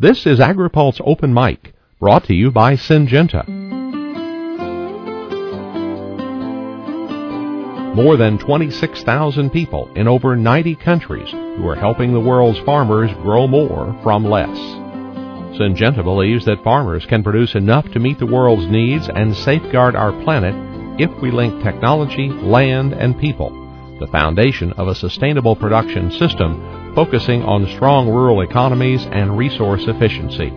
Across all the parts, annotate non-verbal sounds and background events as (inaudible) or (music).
This is AgriPulse Open Mic, brought to you by Syngenta. More than 26,000 people in over 90 countries who are helping the world's farmers grow more from less. Syngenta believes that farmers can produce enough to meet the world's needs and safeguard our planet if we link technology, land, and people, the foundation of a sustainable production system focusing on strong rural economies and resource efficiency.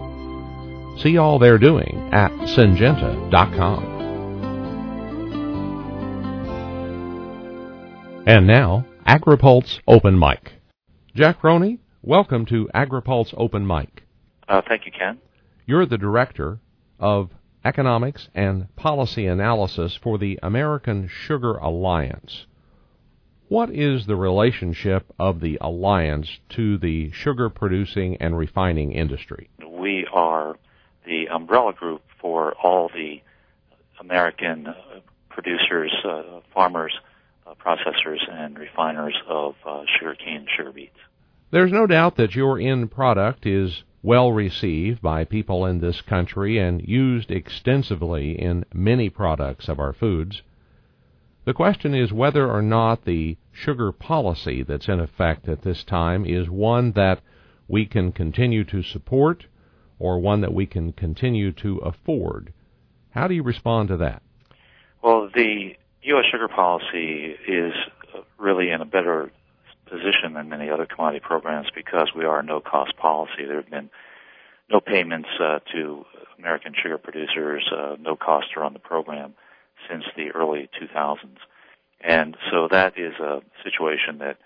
See all they're doing at syngenta.com. And now, AgriPulse Open Mic. Jack Roney, welcome to AgriPulse Open Mic. Uh, thank you, Ken. You're the director of economics and policy analysis for the American Sugar Alliance. What is the relationship of the alliance to the sugar producing and refining industry? We are the umbrella group for all the American uh, producers, uh, farmers, uh, processors, and refiners of uh, sugarcane and sugar beets. There's no doubt that your end product is well received by people in this country and used extensively in many products of our foods. The question is whether or not the sugar policy that's in effect at this time is one that we can continue to support or one that we can continue to afford. How do you respond to that? Well, the U.S. sugar policy is really in a better position than many other commodity programs because we are a no cost policy. There have been no payments uh, to American sugar producers, uh, no cost to run the program since the early 2000s. And so that is a situation that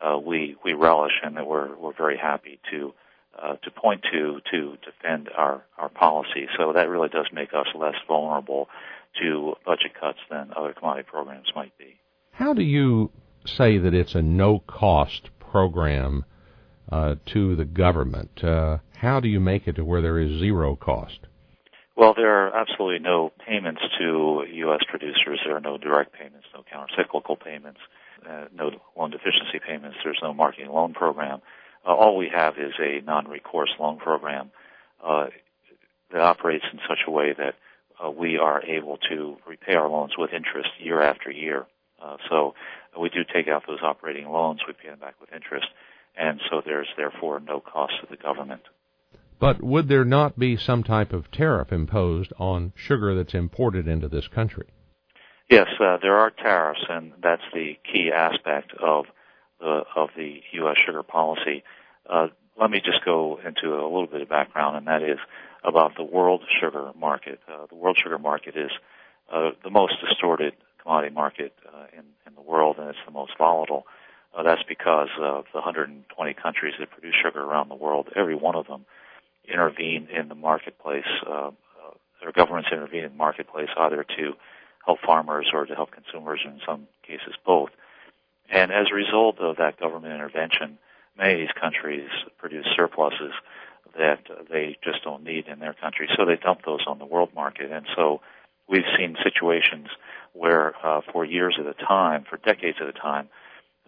uh, we we relish and that we're we're very happy to uh, to point to to defend our our policy. So that really does make us less vulnerable to budget cuts than other commodity programs might be. How do you say that it's a no cost program uh, to the government? Uh, how do you make it to where there is zero cost? Well, there are absolutely no payments to U.S. producers. There are no direct payments, no countercyclical payments, uh, no loan deficiency payments. There's no marketing loan program. Uh, all we have is a non-recourse loan program uh, that operates in such a way that uh, we are able to repay our loans with interest year after year. Uh, so we do take out those operating loans, we pay them back with interest, and so there's therefore no cost to the government. But would there not be some type of tariff imposed on sugar that's imported into this country? Yes, uh, there are tariffs, and that's the key aspect of the of the U.S. sugar policy. Uh, let me just go into a little bit of background, and that is about the world sugar market. Uh, the world sugar market is uh, the most distorted commodity market uh, in, in the world, and it's the most volatile. Uh, that's because of the 120 countries that produce sugar around the world. Every one of them intervene in the marketplace. Uh, uh, their governments intervene in the marketplace either to help farmers or to help consumers, or in some cases both. And as a result of that government intervention, many of these countries produce surpluses that they just don't need in their country, so they dump those on the world market. And so we've seen situations where uh, for years at a time, for decades at a time,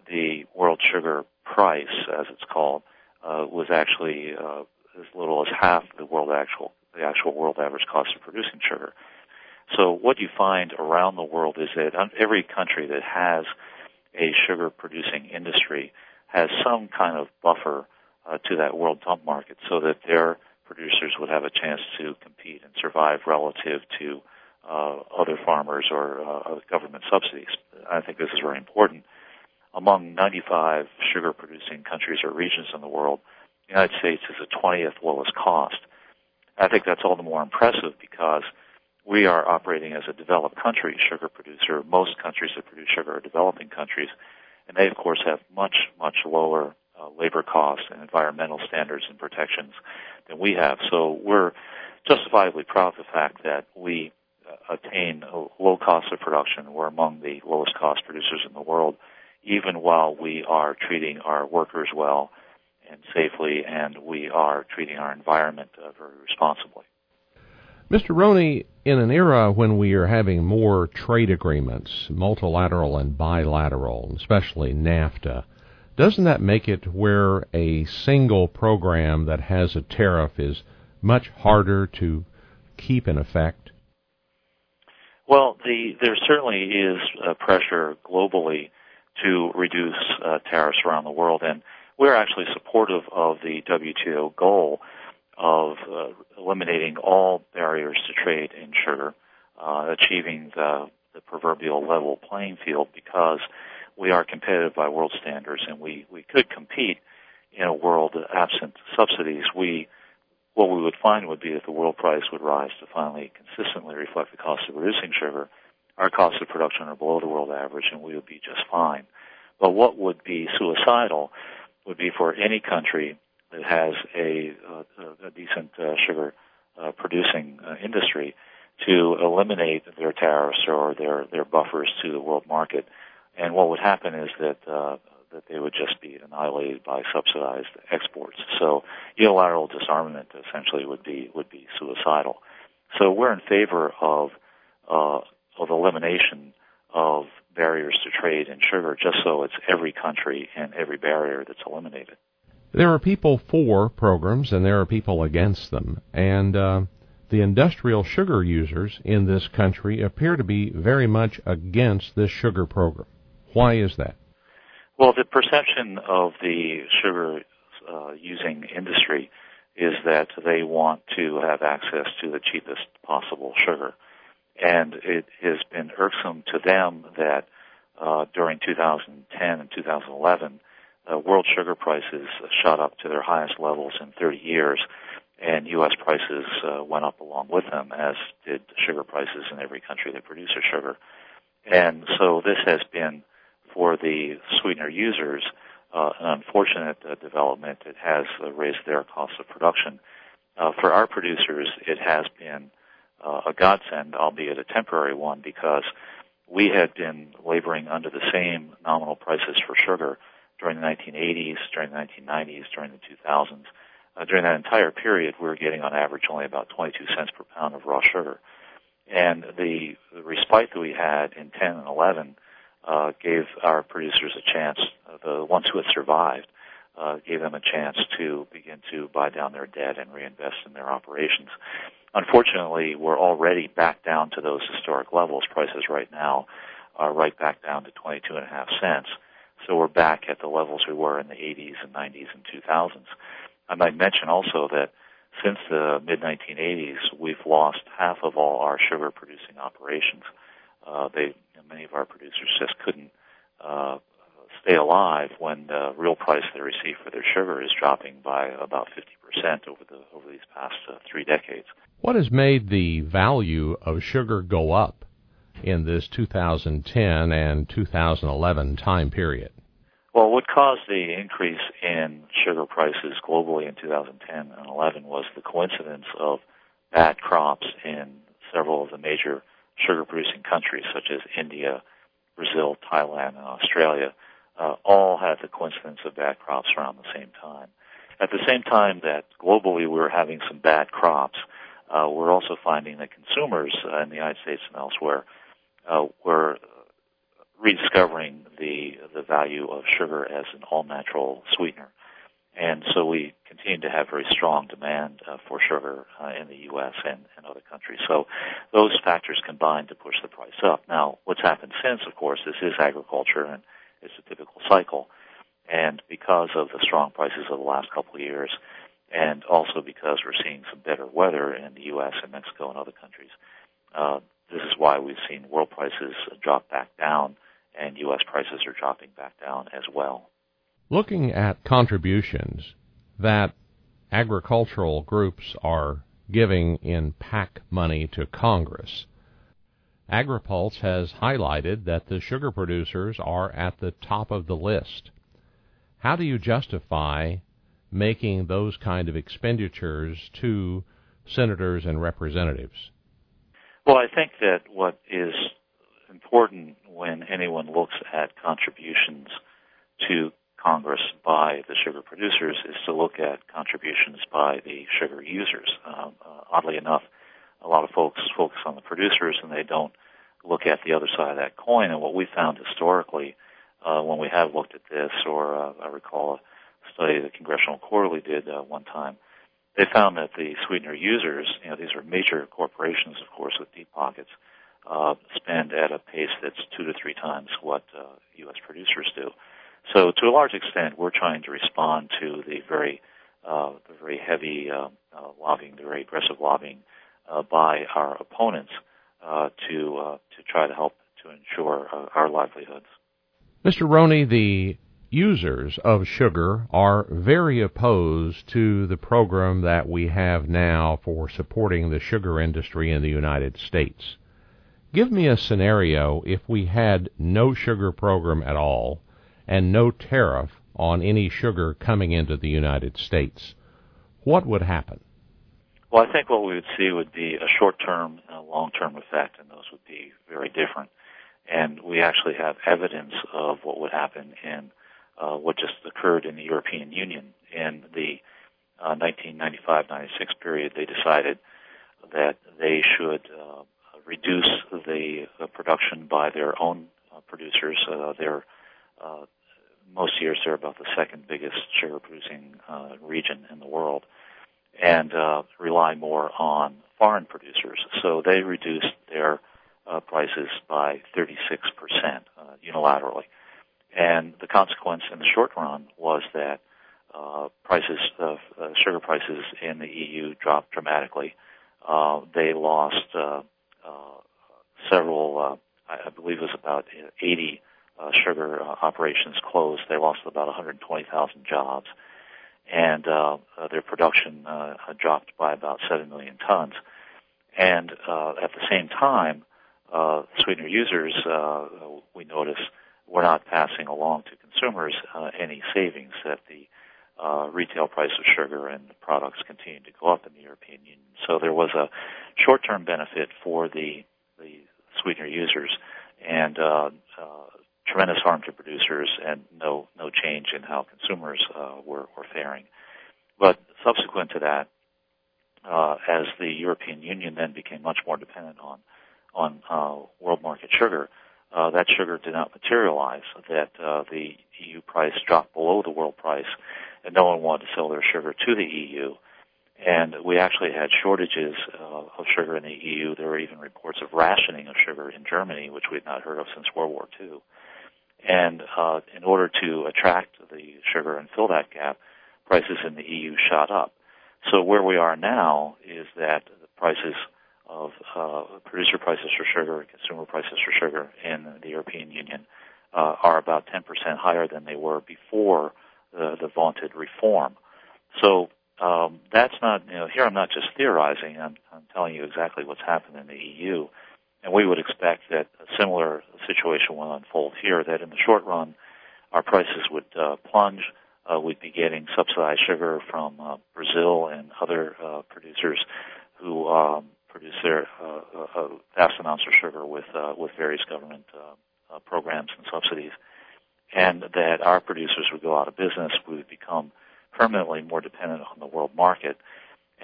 the world sugar price, as it's called, uh, was actually uh, as little as half the world actual the actual world average cost of producing sugar. So what you find around the world is that every country that has a sugar producing industry has some kind of buffer uh, to that world dump market so that their producers would have a chance to compete and survive relative to uh, other farmers or uh, government subsidies. I think this is very important. Among 95 sugar producing countries or regions in the world, the United States is the 20th lowest cost. I think that's all the more impressive because we are operating as a developed country sugar producer. Most countries that produce sugar are developing countries, and they of course have much, much lower uh, labor costs and environmental standards and protections than we have. So we're justifiably proud of the fact that we attain a low cost of production. We're among the lowest cost producers in the world, even while we are treating our workers well and safely, and we are treating our environment uh, very responsibly. Mr. Roney, in an era when we are having more trade agreements, multilateral and bilateral, especially NAFTA, doesn't that make it where a single program that has a tariff is much harder to keep in effect? Well, the, there certainly is uh, pressure globally to reduce uh, tariffs around the world, and we're actually supportive of the WTO goal of uh, eliminating all barriers to trade in sugar, uh, achieving the, the proverbial level playing field because we are competitive by world standards and we, we could compete in a world absent subsidies. We what we would find would be that the world price would rise to finally consistently reflect the cost of producing sugar. Our costs of production are below the world average and we would be just fine. But what would be suicidal would be for any country that has a, a, a decent uh, sugar uh, producing uh, industry to eliminate their tariffs or their, their buffers to the world market. And what would happen is that uh, that they would just be annihilated by subsidized exports. So unilateral disarmament essentially would be would be suicidal. So we're in favor of uh, of elimination of barriers to trade in sugar, just so it's every country and every barrier that's eliminated. There are people for programs and there are people against them, and uh, the industrial sugar users in this country appear to be very much against this sugar program. Why is that? Well, the perception of the sugar uh, using industry is that they want to have access to the cheapest possible sugar. And it has been irksome to them that uh, during 2010 and 2011, uh, world sugar prices shot up to their highest levels in 30 years, and U.S. prices uh, went up along with them, as did sugar prices in every country that produces sugar. And so this has been, for the sweetener users, uh, an unfortunate uh, development. It has uh, raised their cost of production. Uh, for our producers, it has been uh, a godsend, albeit a temporary one, because we had been laboring under the same nominal prices for sugar during the 1980s, during the 1990s, during the 2000s. Uh, during that entire period, we were getting on average only about 22 cents per pound of raw sugar. And the, the respite that we had in 10 and 11 uh, gave our producers a chance, uh, the ones who had survived, uh, gave them a chance to begin to buy down their debt and reinvest in their operations. Unfortunately, we're already back down to those historic levels. Prices right now are right back down to 22 and a half cents. So we're back at the levels we were in the 80s and 90s and 2000s. I might mention also that since the mid 1980s, we've lost half of all our sugar producing operations. Uh, they, many of our producers just couldn't uh, stay alive when the real price they receive for their sugar is dropping by about 50% over the over these past uh, three decades. What has made the value of sugar go up in this 2010 and 2011 time period? Well, what caused the increase in sugar prices globally in 2010 and 11 was the coincidence of bad crops in several of the major sugar producing countries such as India, Brazil, Thailand, and Australia. Uh, all had the coincidence of bad crops around the same time. At the same time that globally we were having some bad crops, uh, we're also finding that consumers uh, in the United States and elsewhere uh, were rediscovering the the value of sugar as an all natural sweetener, and so we continue to have very strong demand uh, for sugar uh, in the U.S. and, and other countries. So those factors combined to push the price up. Now, what's happened since, of course, this is agriculture and it's a typical cycle, and because of the strong prices of the last couple of years and also because we're seeing some better weather in the U.S. and Mexico and other countries. Uh, this is why we've seen world prices drop back down and U.S. prices are dropping back down as well. Looking at contributions that agricultural groups are giving in PAC money to Congress, AgriPulse has highlighted that the sugar producers are at the top of the list. How do you justify making those kind of expenditures to senators and representatives? Well, I think that what is important when anyone looks at contributions to Congress by the sugar producers is to look at contributions by the sugar users. Um, uh, oddly enough, a lot of folks focus on the producers and they don't look at the other side of that coin. And what we found historically uh, when we have looked at this, or uh, I recall a study the Congressional Quarterly did uh, one time, they found that the sweetener users, you know, these are major corporations, of course, with deep pockets, uh, spend at a pace that's two to three times what uh, U.S. producers do. So, to a large extent, we're trying to respond to the very, uh, the very heavy uh, uh, lobbying, the very aggressive lobbying Uh, by our opponents uh, to uh, to try to help to ensure our livelihoods. Mr. Roney, the users of sugar are very opposed to the program that we have now for supporting the sugar industry in the United States. Give me a scenario if we had no sugar program at all and no tariff on any sugar coming into the United States. What would happen? Well, I think what we would see would be a short-term and a long-term effect, and those would be very different. And we actually have evidence of what would happen in uh, what just occurred in the European Union in the uh, 1995-96 period. They decided that they should uh, reduce the, the, production by their own uh, producers. Uh, their uh, most years they're about the second biggest sugar producing region in the world, and uh, rely more on foreign producers. So they reduced their uh, prices by 36% uh, unilaterally. And the consequence in the short run was that uh, prices of uh, sugar prices in the EU dropped dramatically. Uh, they lost uh, uh, several, uh, I believe it was about 80 uh, sugar uh, operations closed. They lost about 120,000 jobs, and their production dropped by about 7 million tons. And at the same time, sweetener users, we noticed, we're not passing along to consumers uh, any savings that the uh, retail price of sugar and products continue to go up in the European Union. So there was a short-term benefit for the the sweetener users and uh, uh, tremendous harm to producers and no no change in how consumers uh, were, were faring. But subsequent to that, uh, as the European Union then became much more dependent on on uh, world market sugar, uh, that sugar did not materialize, that uh, the EU price dropped below the world price, and no one wanted to sell their sugar to the EU. And we actually had shortages uh, of sugar in the EU. There were even reports of rationing of sugar in Germany, which we had not heard of since World War II. And uh, in order to attract the sugar and fill that gap, prices in the EU shot up. So where we are now is that the prices of uh, producer prices for sugar and consumer prices for sugar in the European Union uh, are about 10% higher than they were before the, the vaunted reform. So um, that's not, you know, here I'm not just theorizing, I'm, I'm telling you exactly what's happened in the EU. And we would expect that a similar situation will unfold here, that in the short run, our prices would uh, plunge. Uh, we'd be getting subsidized sugar from uh, Brazil and other uh, producers who um, produce their uh, uh, vast amounts of sugar with uh, with various government uh, uh, programs and subsidies, and that our producers would go out of business. We would become permanently more dependent on the world market,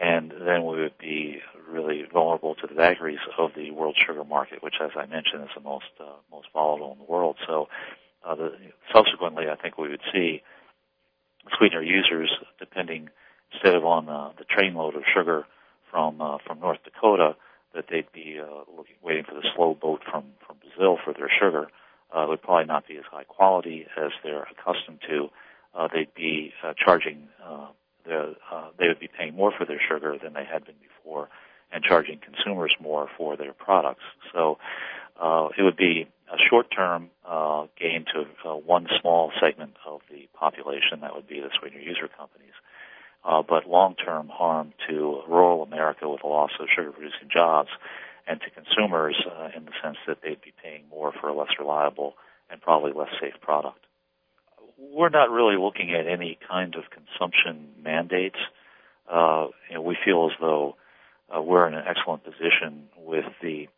and then we would be really vulnerable to the vagaries of the world sugar market, which, as I mentioned, is the most uh, most volatile in the world. So, uh, the, subsequently, I think we would see sweetener users depending instead of on uh, the trainload of sugar from uh, from North Dakota that they'd be uh, looking, waiting for the slow boat from from Brazil for their sugar. Uh, would probably not be as high quality as they're accustomed to. Uh, they'd be uh, charging uh, uh, they would be paying more for their sugar than they had been before, and charging consumers more for their products. So uh, it would be a short-term uh, gain to uh, one small segment of the population. That would be the sweetener user companies uh, but long-term harm to rural America with a loss of sugar-producing jobs, and to consumers uh, in the sense that they'd be paying more for a less reliable and probably less safe product. We're not really looking at any kind of consumption mandates. Uh, you know, we feel as though uh, we're in an excellent position with the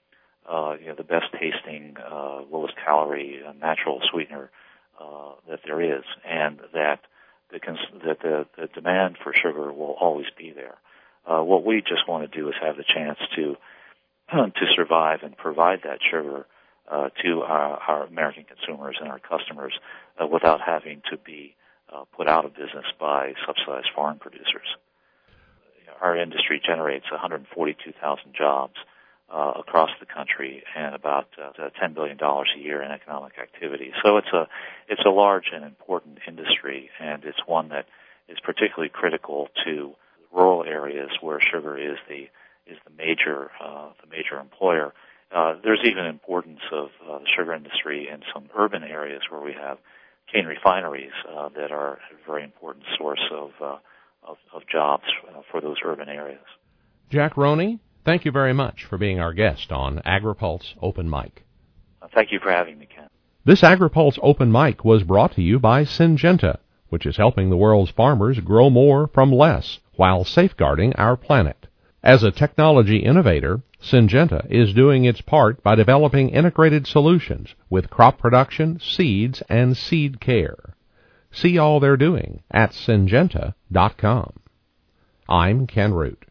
uh, you know the best tasting, uh, lowest calorie, uh, natural sweetener uh, that there is, and that the cons- that the, the demand for sugar will always be there. Uh, what we just want to do is have the chance to (clears throat) to survive and provide that sugar uh, to our, our, American consumers and our customers uh, without having to be uh, put out of business by subsidized foreign producers. Our industry generates 142,000 jobs uh, across the country and about uh, $10 billion a year in economic activity. So it's a it's a large and important industry, and it's one that is particularly critical to rural areas where sugar is the is the major uh, the major employer. Uh, there's even importance of uh, the sugar industry in some urban areas where we have cane refineries uh, that are a very important source of uh, of, of, jobs uh, for those urban areas. Jack Roney, thank you very much for being our guest on AgriPulse Open Mic. thank you for having me, Ken. This AgriPulse Open Mic was brought to you by Syngenta, which is helping the world's farmers grow more from less while safeguarding our planet. As a technology innovator, Syngenta is doing its part by developing integrated solutions with crop production, seeds, and seed care. See all they're doing at syngenta.com. I'm Ken Root.